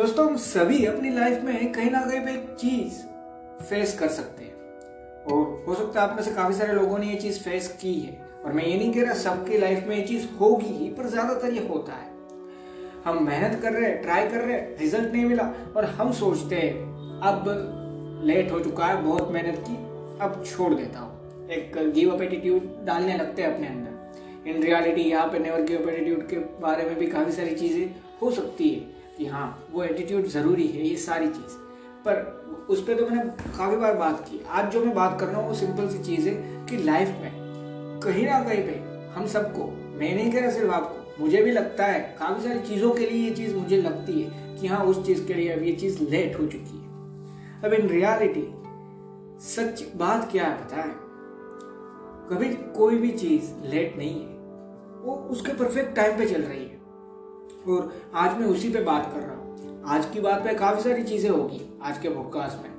दोस्तों, हम सभी अपनी लाइफ में कहीं ना कहीं पे एक चीज़ फेस कर सकते हैं। और हो सकता है आप में से काफ़ी सारे लोगों ने ये चीज़ फेस की है। और मैं ये नहीं कह रहा सबकी लाइफ में ये चीज़ होगी ही, पर ज़्यादातर ये होता है। हम मेहनत कर रहे हैं ट्राई कर रहे हैं रिज़ल्ट नहीं मिला, और हम सोचते हैं, अब लेट हो चुका है, बहुत मेहनत की, अब छोड़ देता हूँ। एक गिव अप एटीट्यूड डालने लगते हैं अपने अंदर। इन रियलिटी यहाँ पे नेवर गिव अप एटीट्यूड के बारे में भी काफ़ी सारी चीज़ें हो सकती है। कि हाँ वो एटीट्यूड ज़रूरी है, ये सारी चीज़। पर उस पर तो मैंने काफ़ी बार बात की। आज जो मैं बात कर रहा हूँ, वो सिंपल सी चीज़ है कि लाइफ में कहीं ना कहीं पे हम सबको, मैं नहीं कह रहा सिर्फ़ आपको, मुझे भी लगता है, काफ़ी सारी चीज़ों के लिए ये चीज़ मुझे लगती है कि हाँ उस चीज़ के लिए अब ये चीज़ लेट हो चुकी है। अब इन रियलिटी सच बात क्या है पता है? कभी कोई भी चीज़ लेट नहीं है। वो उसके परफेक्ट टाइम पे चल रही है। और आज मैं उसी पे बात कर रहा हूँ। आज की बात पे काफ़ी सारी चीज़ें होगी, आज के पॉडकास्ट में।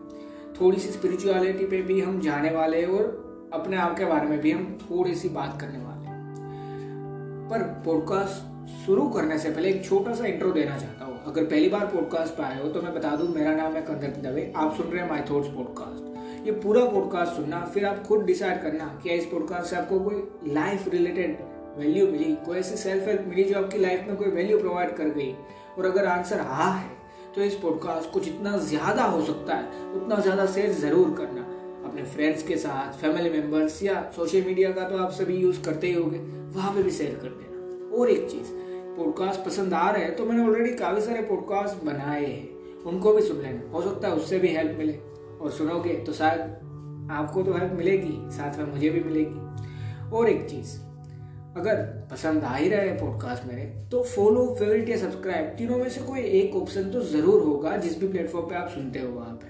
थोड़ी सी स्पिरिचुअलिटी पे भी हम जाने वाले हैं और अपने आप के बारे में भी हम थोड़ी सी बात करने वाले हैं। पर पॉडकास्ट शुरू करने से पहले एक छोटा सा इंट्रो देना चाहता हूँ। अगर पहली बार पॉडकास्ट पे आए हो तो मैं बता दूँ, मेरा नाम है कंदर दवे। आप सुन रहे हैं माई थॉट्स पॉडकास्ट ये पूरा पॉडकास्ट सुनना, फिर आप खुद डिसाइड करना कि इस पॉडकास्ट से आपको कोई लाइफ रिलेटेड वैल्यू मिली, कोई ऐसी सेल्फ हेल्प मिली जो आपकी लाइफ में कोई वैल्यू प्रोवाइड कर गई? और अगर आंसर हाँ है तो इस पॉडकास्ट को जितना ज़्यादा हो सकता है, उतना ज़्यादा शेयर ज़रूर करना। अपने फ्रेंड्स के साथ फैमिली मेंबर्स या सोशल मीडिया का तो आप सभी यूज़ करते ही होंगे, वहाँ पे भी शेयर कर देना। और एक चीज़ पॉडकास्ट पसंद आ रहे हैं तो मैंने ऑलरेडी काफ़ी सारे पॉडकास्ट बनाए हैं, उनको भी सुन लेना। हो सकता है उससे भी हेल्प मिले। और सुनोगे तो शायद आपको तो हेल्प मिलेगी, साथ में मुझे भी मिलेगी। और एक चीज़ अगर पसंद आ ही रहा है पॉडकास्ट मेरे तो फॉलो फेवरेट या सब्सक्राइब तीनों में से कोई एक ऑप्शन तो ज़रूर होगा जिस भी प्लेटफॉर्म पे आप सुनते हो वहाँ पे।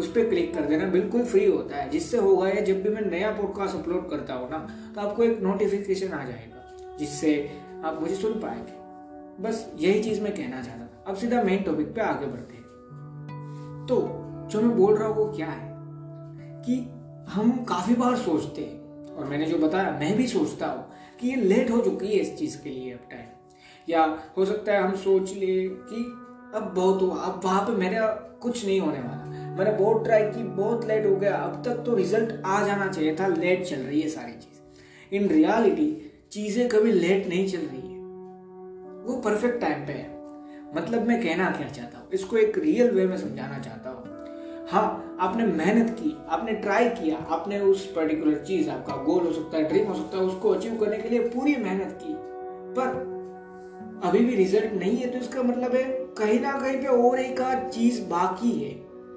उस पर क्लिक कर देना, बिल्कुल फ्री होता है। जिससे होगा या जब भी मैं नया पॉडकास्ट अपलोड करता हूँ ना तो आपको एक नोटिफिकेशन आ जाएगा, जिससे आप मुझे सुन पाएँगे। बस यही चीज़ मैं कहना चाहता था। अब सीधा मेन टॉपिक पे आगे बढ़ते हैं। तो जो मैं बोल रहा हूँ वो क्या है? कि हम काफ़ी बार सोचते हैं, और मैंने जो बताया, मैं भी सोचता हूँ कि ये लेट हो चुकी है इस चीज़ के लिए अब टाइम या हो सकता है हम सोच ले कि अब बहुत हुआ, अब वहाँ पे मेरा कुछ नहीं होने वाला। मैंने बहुत ट्राई की, बहुत लेट हो गया, अब तक तो रिज़ल्ट आ जाना चाहिए था लेट चल रही है सारी चीज़। इन रियलिटी चीज़ें कभी लेट नहीं चल रही है। वो परफेक्ट टाइम पे है। मतलब मैं कहना क्या चाहता हूँ, इसको एक रियल वे में समझाना चाहता हूँ। हाँ आपने मेहनत की, आपने ट्राई किया, आपने उस पर्टिकुलर चीज़, आपका गोल हो सकता है ड्रीम हो सकता है, उसको अचीव करने के लिए पूरी मेहनत की। पर अभी भी रिज़ल्ट नहीं है तो इसका मतलब है कहीं ना कहीं पे और एक चीज़ बाकी है,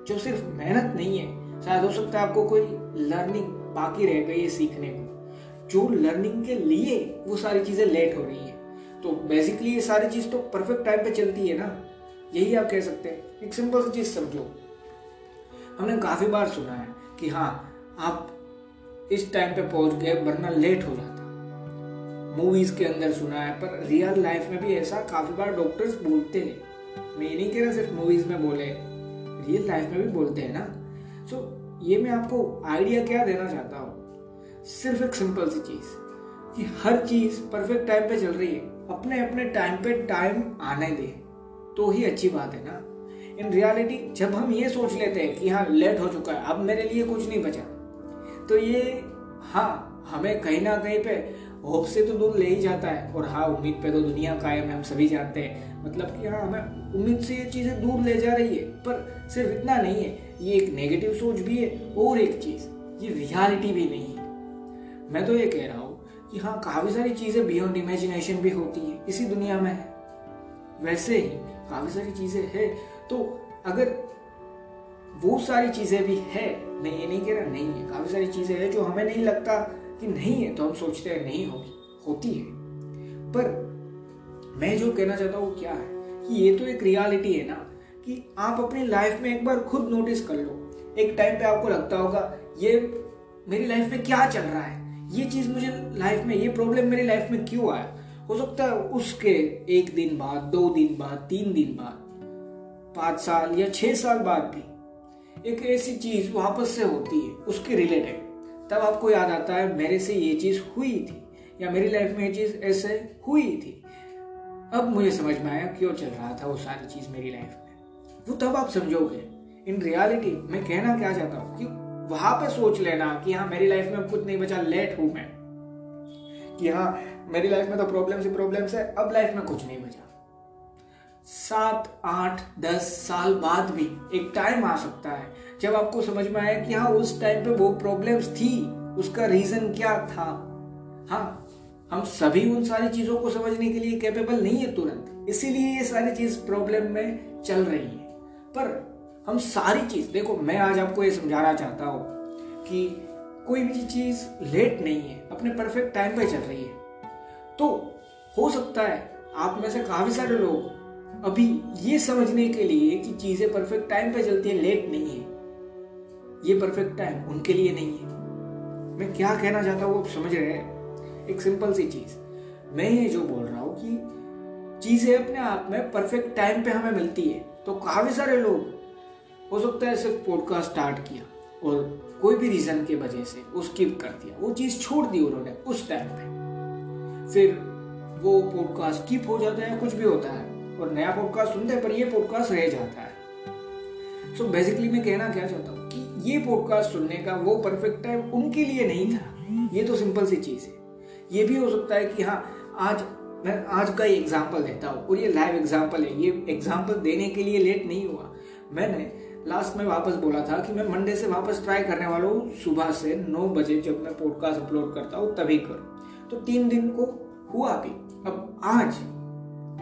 जो सिर्फ़ मेहनत नहीं है। शायद हो सकता है आपको कोई लर्निंग बाकी रह गई है सीखने को। जो लर्निंग के लिए वो सारी चीज़ें लेट हो रही है। तो बेसिकली ये सारी चीज़ तो परफेक्ट टाइम पे चलती है ना। यही आप कह सकते हैं। एक सिंपल सी चीज़ समझो। हमने काफ़ी बार सुना है कि हाँ आप इस टाइम पे पहुँच गए वरना लेट हो जाता। मूवीज़ के अंदर सुना है पर रियल लाइफ में भी ऐसा काफ़ी बार डॉक्टर्स बोलते हैं। मैं नहीं कह रहा सिर्फ़ मूवीज़ में बोले रियल लाइफ में भी बोलते हैं ना। सो so, ये मैं आपको आइडिया क्या देना चाहता हूँ? सिर्फ़ एक सिंपल सी चीज़ कि हर चीज़ परफेक्ट टाइम पे चल रही है। अपने अपने टाइम पे टाइम आने दे तो ही अच्छी बात है ना। इन रियलिटी जब हम ये सोच लेते हैं कि हाँ लेट हो चुका है, अब मेरे लिए कुछ नहीं बचा। तो ये हाँ हमें कहीं ना कहीं पे होप से तो दूर ले ही जाता है और हाँ उम्मीद पे तो दुनिया कायम है, हम सभी जानते हैं। मतलब कि हाँ हमें उम्मीद से ये चीज़ें दूर ले जा रही है, पर सिर्फ़ इतना नहीं है, ये एक नेगेटिव सोच भी है और एक चीज़, ये रियलिटी भी नहीं है। मैं तो ये कह रहा हूँ कि हाँ काफ़ी सारी चीज़ें बियॉन्ड इमेजिनेशन भी होती है, इसी दुनिया में है। वैसे ही काफ़ी सारी चीज़ें है तो अगर वो सारी चीज़ें भी है, मैं ये नहीं कह रहा नहीं है, काफ़ी सारी चीज़ें है जो हमें नहीं लगता कि नहीं है तो हम सोचते हैं नहीं होगी, होती है। पर मैं जो कहना चाहता हूँ क्या है कि ये तो एक रियलिटी है ना, कि आप अपनी लाइफ में एक बार खुद नोटिस कर लो। एक टाइम पे आपको लगता होगा, ये मेरी लाइफ में क्या चल रहा है? ये चीज़ मुझे लाइफ में, ये प्रॉब्लम मेरी लाइफ में क्यों आया? हो सकता है उसके एक दिन बाद, दो दिन बाद, तीन दिन बाद पाँच साल या छह साल बाद भी एक ऐसी चीज़ वापस से होती है, उसके रिलेटेड तब आपको याद आता है, मेरे से ये चीज़ हुई थी, या मेरी लाइफ में ये चीज़ ऐसे हुई थी। अब मुझे समझ में आया क्यों चल रहा था वो सारी चीज़ मेरी लाइफ में। वो तब आप समझोगे। इन रियलिटी मैं कहना क्या चाहता हूँ कि वहाँ पे सोच लेना कि हाँ मेरी लाइफ में कुछ नहीं बचा लेट हूँ मैं। कि हाँ मेरी लाइफ में तो प्रॉब्लम्स ही प्रॉब्लम्स है, अब लाइफ में कुछ नहीं बचा। सात, आठ, दस साल बाद भी एक टाइम आ सकता है। जब आपको समझ में आया कि हाँ उस टाइम पे वो प्रॉब्लम्स थी, उसका रीजन क्या था? हाँ हम सभी उन सारी चीज़ों को समझने के लिए कैपेबल नहीं है तुरंत। इसीलिए ये सारी चीज़ प्रॉब्लम में चल रही है। पर हम सारी चीज़, देखो, मैं आज आपको ये समझाना चाहता हूँ कि कोई भी चीज़ लेट नहीं है, अपने परफेक्ट टाइम पे चल रही है। तो हो सकता है आप में से काफ़ी सारे लोग अभी ये समझने के लिए कि चीज़ें परफेक्ट टाइम पे चलती है लेट नहीं है। ये परफेक्ट टाइम उनके लिए नहीं है। मैं क्या कहना चाहता हूँ, आप समझ रहे हैं? एक सिंपल सी चीज़। मैं ये जो बोल रहा हूँ कि चीज़ें अपने आप में परफेक्ट टाइम पे हमें मिलती है। तो काफ़ी सारे लोग, हो सकता है सिर्फ़ पॉडकास्ट स्टार्ट किया और कोई भी रीजन की वजह से वो स्किप कर दिया। वो चीज़ छोड़ दी उन्होंने उस टाइम पे। फिर वो पॉडकास्ट स्किप हो जाता है कुछ भी होता है। और नया पॉडकास्ट सुनते हैं, पर ये पॉडकास्ट रह जाता है। सो so बेसिकली मैं कहना क्या चाहता हूँ कि ये पॉडकास्ट सुनने का वो परफेक्ट टाइम उनके लिए नहीं था। ये तो सिंपल सी चीज़ है। ये भी हो सकता है कि हाँ आज मैं, आज का ही एग्ज़ाम्पल देता हूँ और ये लाइव एग्ज़ाम्पल है। ये एग्ज़ाम्पल देने के लिए लेट नहीं हुआ। मैंने लास्ट में वापस बोला था कि मैं मंडे से वापस ट्राई करने वाला हूँ। सुबह से नौ बजे जब मैं पॉडकास्ट अपलोड करता हूँ, तभी करूँ। तो तीन दिन को हुआ भी। अब आज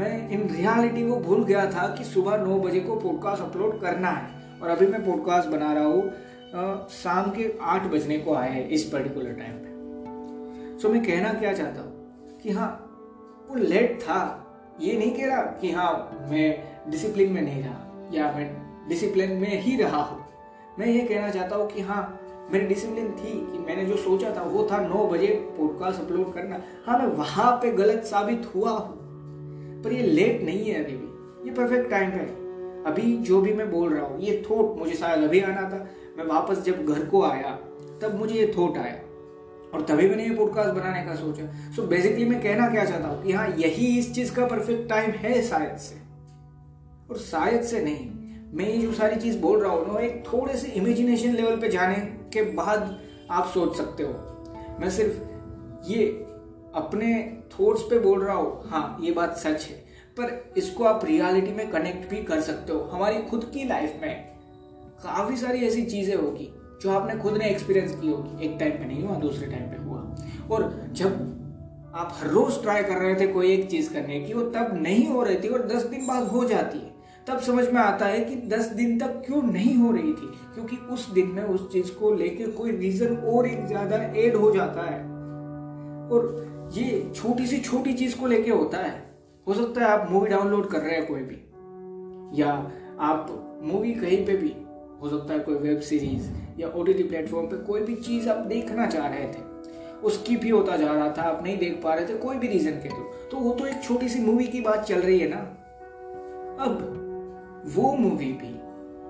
मैं इन रियलिटी को भूल गया था कि सुबह नौ बजे को पॉडकास्ट अपलोड करना है। और अभी मैं पॉडकास्ट बना रहा हूँ शाम के आठ बजने को आया है इस पर्टिकुलर टाइम पे। सो मैं कहना क्या चाहता हूँ कि हाँ वो लेट था। ये नहीं कह रहा कि हाँ मैं डिसिप्लिन में नहीं रहा या मैं डिसिप्लिन में ही रहा हूँ। मैं ये कहना चाहता हूँ कि हाँ मेरी डिसिप्लिन थी कि मैंने जो सोचा था वो था नौ बजे पॉडकास्ट अपलोड करना। हाँ मैं वहाँ पे गलत साबित हुआ हूँ। पर ये लेट नहीं है अभी भी। ये परफेक्ट टाइम है। अभी जो भी मैं बोल रहा हूँ, ये थॉट मुझे शायद अभी आना था। मैं वापस जब घर को आया, तब मुझे ये थॉट आया। और तभी मैंने ये पॉडकास्ट बनाने का सोचा। सो बेसिकली मैं कहना क्या चाहता हूँ कि हाँ यही इस चीज़ का परफेक्ट टाइम है शायद से। और शायद से नहीं। मैं ये जो सारी चीज़ बोल रहा हूँ ना, एक थोड़े से इमेजिनेशन लेवल पे जाने के बाद आप सोच सकते हो। मैं सिर्फ़ ये अपने थॉट्स पे बोल रहा हो हाँ ये बात सच है। पर इसको आप रियलिटी में कनेक्ट भी कर सकते हो, हमारी खुद की लाइफ में। काफ़ी सारी ऐसी चीज़ें होगी, जो आपने खुद ने एक्सपीरियंस की होगी। एक टाइम पे नहीं हुआ, दूसरे टाइम पे हुआ। और जब आप हर रोज ट्राई कर रहे थे कोई एक चीज़ करने की, वो तब नहीं हो रही थी और दस दिन बाद हो जाती है। तब समझ में आता है कि दस दिन तक क्यों नहीं हो रही थी? क्योंकि उस दिन में उस चीज़ को लेके कोई रीजन और एक ज़्यादा एड हो जाता है। और ये छोटी सी छोटी चीज़ को लेके होता है। हो सकता है आप मूवी डाउनलोड कर रहे हैं कोई भी, या आप मूवी कहीं पे भी, हो सकता है कोई वेब सीरीज़ या ओ टी प्लेटफॉर्म पे कोई भी चीज़ आप देखना चाह रहे थे, उसकी भी होता जा रहा था, आप नहीं देख पा रहे थे कोई भी रीजन के थ्रू। तो वो तो एक छोटी सी मूवी की बात चल रही है ना। अब वो मूवी भी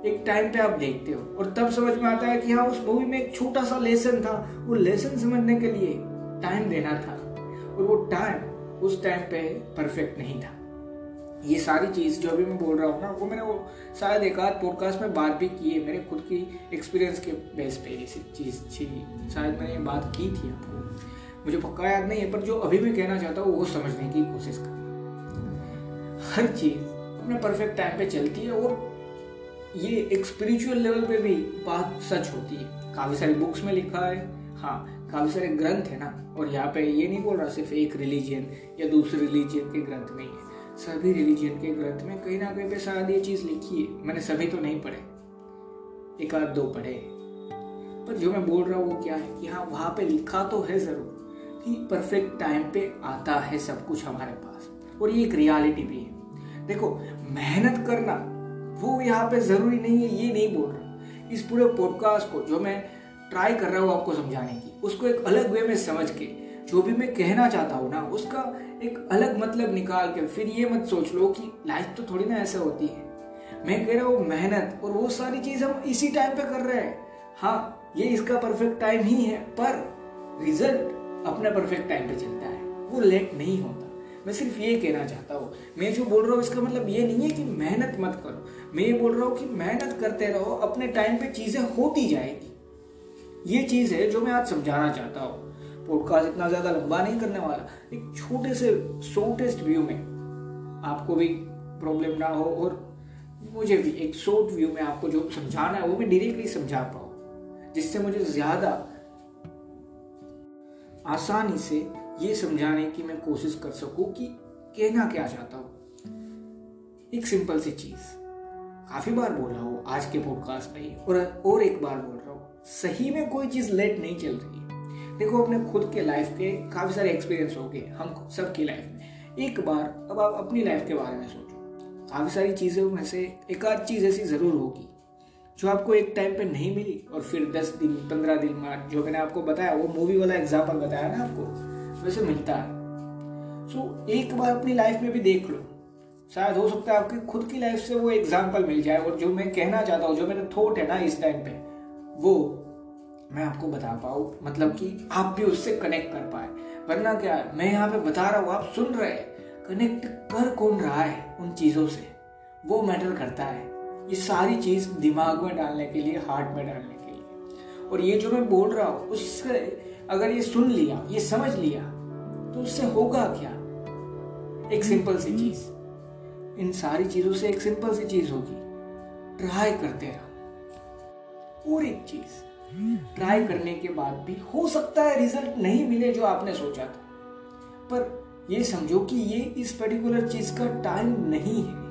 एक टाइम पे आप देखते हो और तब समझ में आता है कि हाँ उस मूवी में एक छोटा सा लेसन था। वो लेसन समझने के लिए टाइम देना था और वो टाइम उस टाइम पे परफेक्ट नहीं था। ये सारी चीज़ जो अभी मैं बोल रहा हूँ ना, वो मैंने वो शायद एक आध पॉडकास्ट में बात भी की है मेरे खुद की एक्सपीरियंस के बेस पे ये चीज़ थी। शायद मैंने ये बात की थी आपको। मुझे पक्का याद नहीं है, पर जो अभी मैं कहना चाहता हूँ, वो समझने की कोशिश करना हर चीज़ अपने परफेक्ट टाइम पे चलती है और ये एक स्पिरिचुअल लेवल पे भी बात सच होती है। काफ़ी सारी बुक्स में लिखा है। हाँ काफ़ी सारे ग्रंथ है ना, और यहाँ पे ये नहीं बोल रहा सिर्फ़ एक रिलीजियन या दूसरे रिलीजियन के ग्रंथ नहीं है सभी रिलीजियन के ग्रंथ में कहीं ना कहीं पे शायद ये चीज़ लिखी है। मैंने सभी तो नहीं पढ़े। एक आध दो पढ़े पर जो मैं बोल रहा हूँ वो क्या है कि हाँ वहाँ पे लिखा तो है ज़रूर कि परफेक्ट टाइम पे आता है सब कुछ हमारे पास। और ये एक रियलिटी भी है। देखो, मेहनत करना वो यहाँ पे ज़रूरी नहीं है, ये नहीं बोल रहा। इस पूरे पॉडकास्ट को जो मैं ट्राई कर रहा हूँ आपको समझाने की। उसको एक अलग वे में समझ के, जो भी मैं कहना चाहता हूँ ना, उसका एक अलग मतलब निकाल के फिर ये मत सोच लो कि लाइफ तो थोड़ी ना ऐसे होती है। मैं कह रहा हूँ मेहनत और वो सारी चीज़ हम इसी टाइम पे कर रहे हैं। हाँ ये इसका परफेक्ट टाइम ही है, पर रिज़ल्ट अपने परफेक्ट टाइम पे चलता है। वो लेट नहीं होता। मैं सिर्फ़ ये कहना चाहता हूँ। मैं जो बोल रहा हूँ, इसका मतलब ये नहीं है कि मेहनत मत करो। मैं ये बोल रहा हूँ कि मेहनत करते रहो, अपने टाइम पे चीज़ें होती जाएगी। ये चीज़ है जो मैं आज समझाना चाहता हूँ। पॉडकास्ट इतना ज़्यादा लंबा नहीं करने वाला, एक छोटे से शॉर्टेस्ट व्यू में आपको भी प्रॉब्लम ना हो और मुझे भी एक शॉर्ट व्यू में आपको जो समझाना है, वो मैं डायरेक्टली समझा पाऊँ, जिससे मुझे ज़्यादा आसानी से ये समझाने की मैं कोशिश कर सकूँ कि कहना क्या चाहता हूँ। एक सिंपल सी चीज़, काफ़ी बार बोल हूँ आज के पॉडकास्ट में और और एक बार बोल सही में कोई चीज़ लेट नहीं चल रही। देखो अपने खुद के लाइफ के काफ़ी सारे एक्सपीरियंस हो गए हम सबकी लाइफ में। एक बार अब आप अपनी लाइफ के बारे में सोचो। काफ़ी सारी चीज़ों में से एक आध चीज़ ऐसी ज़रूर होगी जो आपको एक टाइम पे नहीं मिली और फिर दस दिन पंद्रह दिन बाद जो मैंने आपको बताया वो मूवी वाला एग्ज़ाम्पल बताया ना आपको वैसे मिलता है। सो so, एक बार अपनी लाइफ में भी देख लो। शायद हो सकता है आपकी खुद की लाइफ से वो एग्ज़ाम्पल मिल जाए और जो मैं कहना चाहता हूँ जो मेरे थॉट है ना इस टाइम पे वो मैं आपको बता पाऊ मतलब कि आप भी उससे कनेक्ट कर पाए। वरना क्या है मैं यहाँ पे बता रहा हूँ, आप सुन रहे हैं। कनेक्ट कर कौन रहा है उन चीज़ों से? वो मैटर करता है। ये सारी चीज़ दिमाग में डालने के लिए हार्ट में डालने के लिए। और ये जो मैं बोल रहा हूँ, उससे अगर ये सुन लिया, ये समझ लिया तो उससे होगा क्या? एक सिंपल सी चीज़। इन सारी चीज़ों से एक सिंपल सी चीज़ होगी। ट्राई करते रहो। एक चीज़। ट्राई करने के बाद भी हो सकता है रिज़ल्ट नहीं मिले जो आपने सोचा था। पर ये समझो कि ये इस पर्टिकुलर चीज़ का टाइम नहीं है।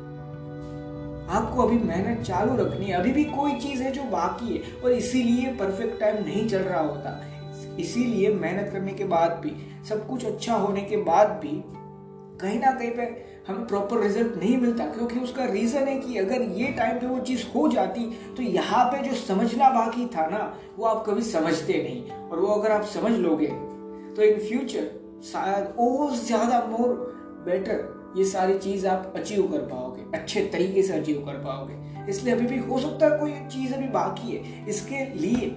आपको अभी मेहनत चालू रखनी है। अभी भी कोई चीज़ है जो बाकी है और इसीलिए परफेक्ट टाइम नहीं चल रहा होता। इसीलिए मेहनत करने के बाद भी, सब कुछ अच्छा होने के बाद भी कहीं ना कहीं पे हमें प्रॉपर रिज़ल्ट नहीं मिलता, क्योंकि उसका रीजन है कि अगर ये टाइम पे वो चीज़ हो जाती तो यहाँ पे जो समझना बाकी था ना, वो आप कभी समझते नहीं। और वो अगर आप समझ लोगे तो इन फ्यूचर शायद और ज़्यादा मोर बेटर ये सारी चीज़ आप अचीव कर पाओगे, अच्छे तरीके से अचीव कर पाओगे। इसलिए अभी भी हो सकता है कोई चीज़ अभी बाकी है। इसके लिए,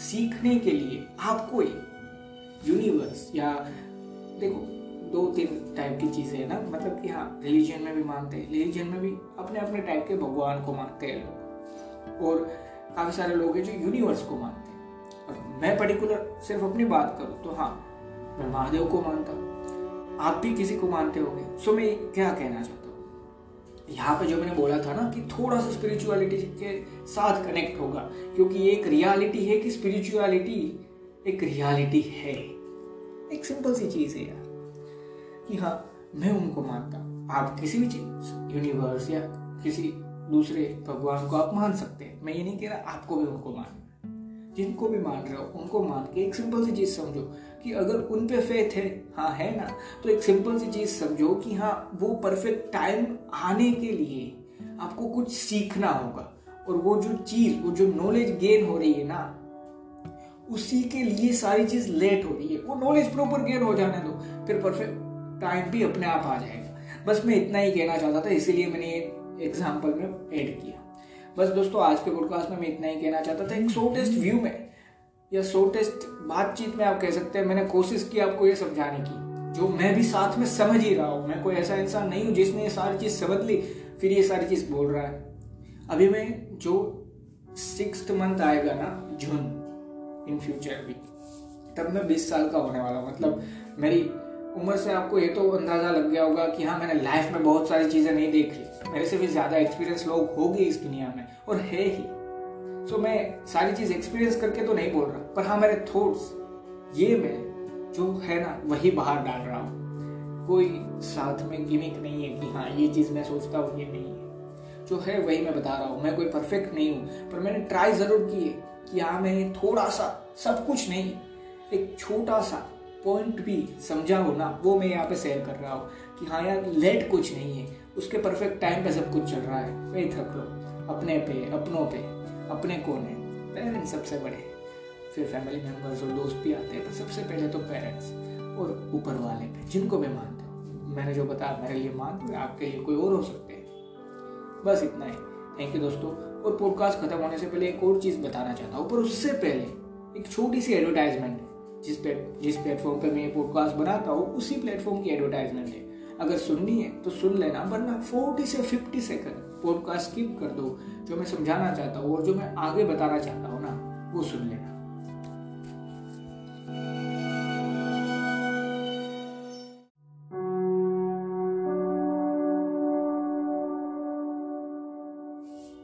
सीखने के लिए आपको यूनिवर्स या देखो दो तीन टाइप की चीज़ें है ना। मतलब कि हाँ रिलीजन में भी मानते हैं। रिलीजन में भी अपने अपने टाइप के भगवान को मानते हैं लोग। और काफ़ी सारे लोग हैं जो यूनिवर्स को मानते हैं। और मैं पर्टिकुलर सिर्फ़ अपनी बात करूँ तो हाँ मैं महादेव को मानता हूँ। आप भी किसी को मानते होंगे। सो मैं क्या कहना चाहता हूँ? यहाँ पे जो मैंने बोला था ना कि थोड़ा सा स्पिरिचुअलिटी के साथ कनेक्ट होगा। क्योंकि ये एक रियलिटी है कि स्पिरिचुअलिटी एक रियलिटी है। एक सिंपल सी चीज़ है यार। कि हाँ मैं उनको मानता आप किसी भी चीज़ यूनिवर्स या किसी दूसरे भगवान को आप मान सकते हैं। मैं ये नहीं कह रहा आपको भी उनको मान। जिनको भी मान रहे हो, उनको मान के एक सिंपल सी चीज़ समझो कि अगर उन पे फेथ है हाँ है ना तो एक सिंपल सी चीज़ समझो कि हाँ वो परफेक्ट टाइम आने के लिए आपको कुछ सीखना होगा। और वो जो चीज़, वो जो नॉलेज गेन हो रही है ना, उसी के लिए सारी चीज़ लेट हो रही है। वो नॉलेज प्रॉपर गेन हो जाने दो। फिर परफेक्ट टाइम भी अपने आप आ जाएगा। बस मैं इतना ही कहना चाहता था, इसीलिए मैंने एग्ज़ाम्पल में ऐड किया। बस दोस्तों, आज के पॉडकास्ट में मैं इतना ही कहना चाहता था, एक शॉर्टेस्ट व्यू में, या शॉर्टेस्ट बातचीत में आप कह सकते हैं, मैंने कोशिश की आपको ये समझाने की, जो मैं भी साथ में समझ ही रहा हूँ। मैं कोई ऐसा इंसान नहीं हूँ जिसने ये सारी चीज़ समझ ली, फिर ये सारी चीज़ बोल रहा है। अभी मैं जो सिक्स मंथ आएगा ना जून इन फ्यूचर भी, तब मैं बीस साल का होने वाला मतलब मेरी उम्र से आपको ये तो अंदाज़ा लग गया होगा कि हाँ मैंने लाइफ में बहुत सारी चीज़ें नहीं देख ली। मेरे से भी ज़्यादा एक्सपीरियंस लोग हो गए इस दुनिया में, और है ही। सो मैं सारी चीज़ एक्सपीरियंस करके तो नहीं बोल रहा, पर हाँ मेरे थॉट्स ये मैं जो है ना, वही बाहर डाल रहा हूँ। कोई साथ में गिमिक नहीं है कि हाँ ये चीज़ मैं सोचता हूँ, ये नहीं है। जो है, वही मैं बता रहा हूँ। मैं कोई परफेक्ट नहीं हूँ, पर मैंने ट्राई ज़रूर की है कि हाँ मैंने थोड़ा सा सब कुछ नहीं, एक छोटा सा पॉइंट भी समझा हो ना, वो मैं यहाँ पे शेयर कर रहा हूँ कि हाँ यार लेट कुछ नहीं है। उसके परफेक्ट टाइम पे सब कुछ चल रहा है। वही थक लो अपने पे, अपनों पे, अपने कौन है? पेरेंट्स सबसे बड़े फिर फैमिली मेंबर्स और दोस्त भी आते हैं, पर सबसे पहले तो पेरेंट्स और ऊपर वाले पे, जिनको भी मानता हो। मैंने जो बताया, मेरे लिए मान तो आपके लिए कोई और हो सकते हैं। बस इतना ही। थैंक यू दोस्तों। और पॉडकास्ट खत्म होने से पहले एक और चीज़ बताना चाहता हूँ। पर उससे पहले एक छोटी सी एडवर्टाइजमेंट जिस पे, जिस प्लेटफॉर्म पे मैं ये पॉडकास्ट बनाता हूँ, उसी प्लेटफॉर्म की एडवर्टाइजमेंट है। अगर सुननी है तो सुन लेना, वरना फोर्टी से फिफ्टी सेकंड पॉडकास्ट स्किप कर दो। जो मैं समझाना चाहता हूँ और जो मैं आगे बताना चाहता हूँ ना, वो सुन लेना।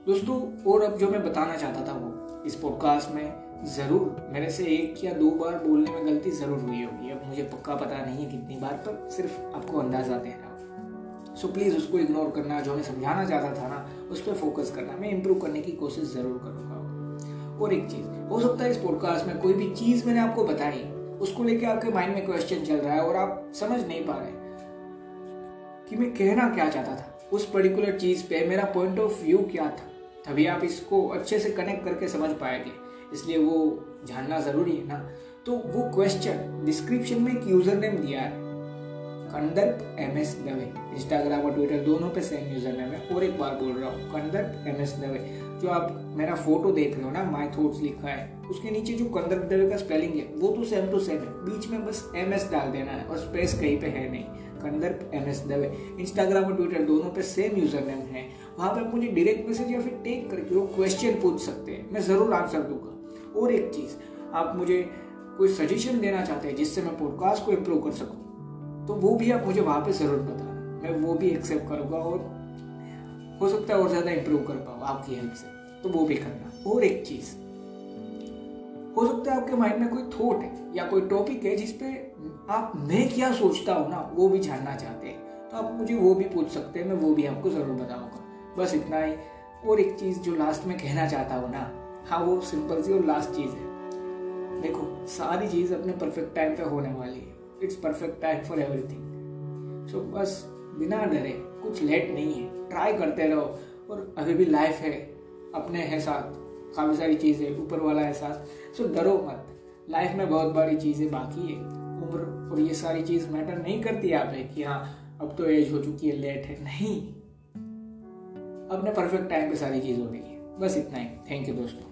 दोस्तों, और अब जो मैं बताना चाहता था वो इस पॉडकास्ट में ज़रूर, मेरे से एक या दो बार बोलने में गलती ज़रूर हुई होगी। अब मुझे पक्का पता नहीं है कितनी बार पर सिर्फ़ आपको अंदाज़ा दे रहा हूँ। सो प्लीज़ उसको इग्नोर करना, जो मैं समझाना चाहता था ना, उस पर फोकस करना। मैं इम्प्रूव करने की कोशिश ज़रूर करूँगा। और एक चीज़, हो सकता है इस पॉडकास्ट में कोई भी चीज़ मैंने आपको बताई, उसको लेके आपके माइंड में क्वेश्चन चल रहा है और आप समझ नहीं पा रहे कि मैं कहना क्या चाहता था। उस पर्टिकुलर चीज़ पे मेरा पॉइंट ऑफ़ व्यू क्या था? तभी आप इसको अच्छे से कनेक्ट करके समझ पाएँगे। इसलिए वो जानना ज़रूरी है ना। तो वो क्वेश्चन डिस्क्रिप्शन में एक यूज़र नेम दिया है। Kandarp M S Dave. Instagram और ट्विटर दोनों पे सेम यूज़र नेम है। और एक बार बोल रहा हूँ, कंदर्प एम एस दवे। जो आप मेरा फ़ोटो देख रहे हो ना माई थॉट्स लिखा है। उसके नीचे जो कंदर्प दवे का स्पेलिंग है, वो तो सेम टू सेम है। बीच में बस एम एस डाल देना है और स्पेस कहीं पे है नहीं। Kandarp M S Dave. Instagram और ट्विटर दोनों पे सेम यूज़र नेम है। वहाँ पे आप मुझे डायरेक्ट मैसेज या फिर टेक करके वो क्वेश्चन पूछ सकते हैं। मैं ज़रूर आंसर दूँगा। और एक चीज़, आप मुझे कोई सजेशन देना चाहते हैं जिससे मैं पॉडकास्ट को इम्प्रूव कर सकूँ तो वो भी आप मुझे वहाँ पर ज़रूर बताना। मैं वो भी एक्सेप्ट करूँगा और हो सकता है और ज़्यादा इम्प्रूव कर पाऊँ आपकी हेल्प से तो वो भी करना। और एक चीज़, हो सकता है आपके माइंड में कोई थॉट है या कोई टॉपिक है जिसपे आप मैं क्या सोचता हूँ ना, वो भी जानना चाहते हैं तो आप मुझे वो भी पूछ सकते हैं, मैं वो भी आपको ज़रूर बताऊँगा। बस इतना ही। और एक चीज़ जो लास्ट में कहना चाहता हूँ ना हाँ वो सिंपल सी और लास्ट चीज़ है। देखो, सारी चीज़ अपने परफेक्ट टाइम पे होने वाली है। It's perfect time for everything so बस बिना डरे, कुछ लेट नहीं है। ट्राई करते रहो। और अभी भी लाइफ है, अपने है साथ। काफ़ी सारी चीज़ें, ऊपर वाला साथ। सो डरो मत। लाइफ में बहुत बड़ी चीज़ें बाकी है। उम्र और ये सारी चीज़ मैटर नहीं करती आप कि हाँ अब तो एज हो चुकी है लेट है। नहीं। अपने परफेक्ट टाइम पे सारी चीज़ हो है। बस इतना ही। थैंक यू दोस्तों।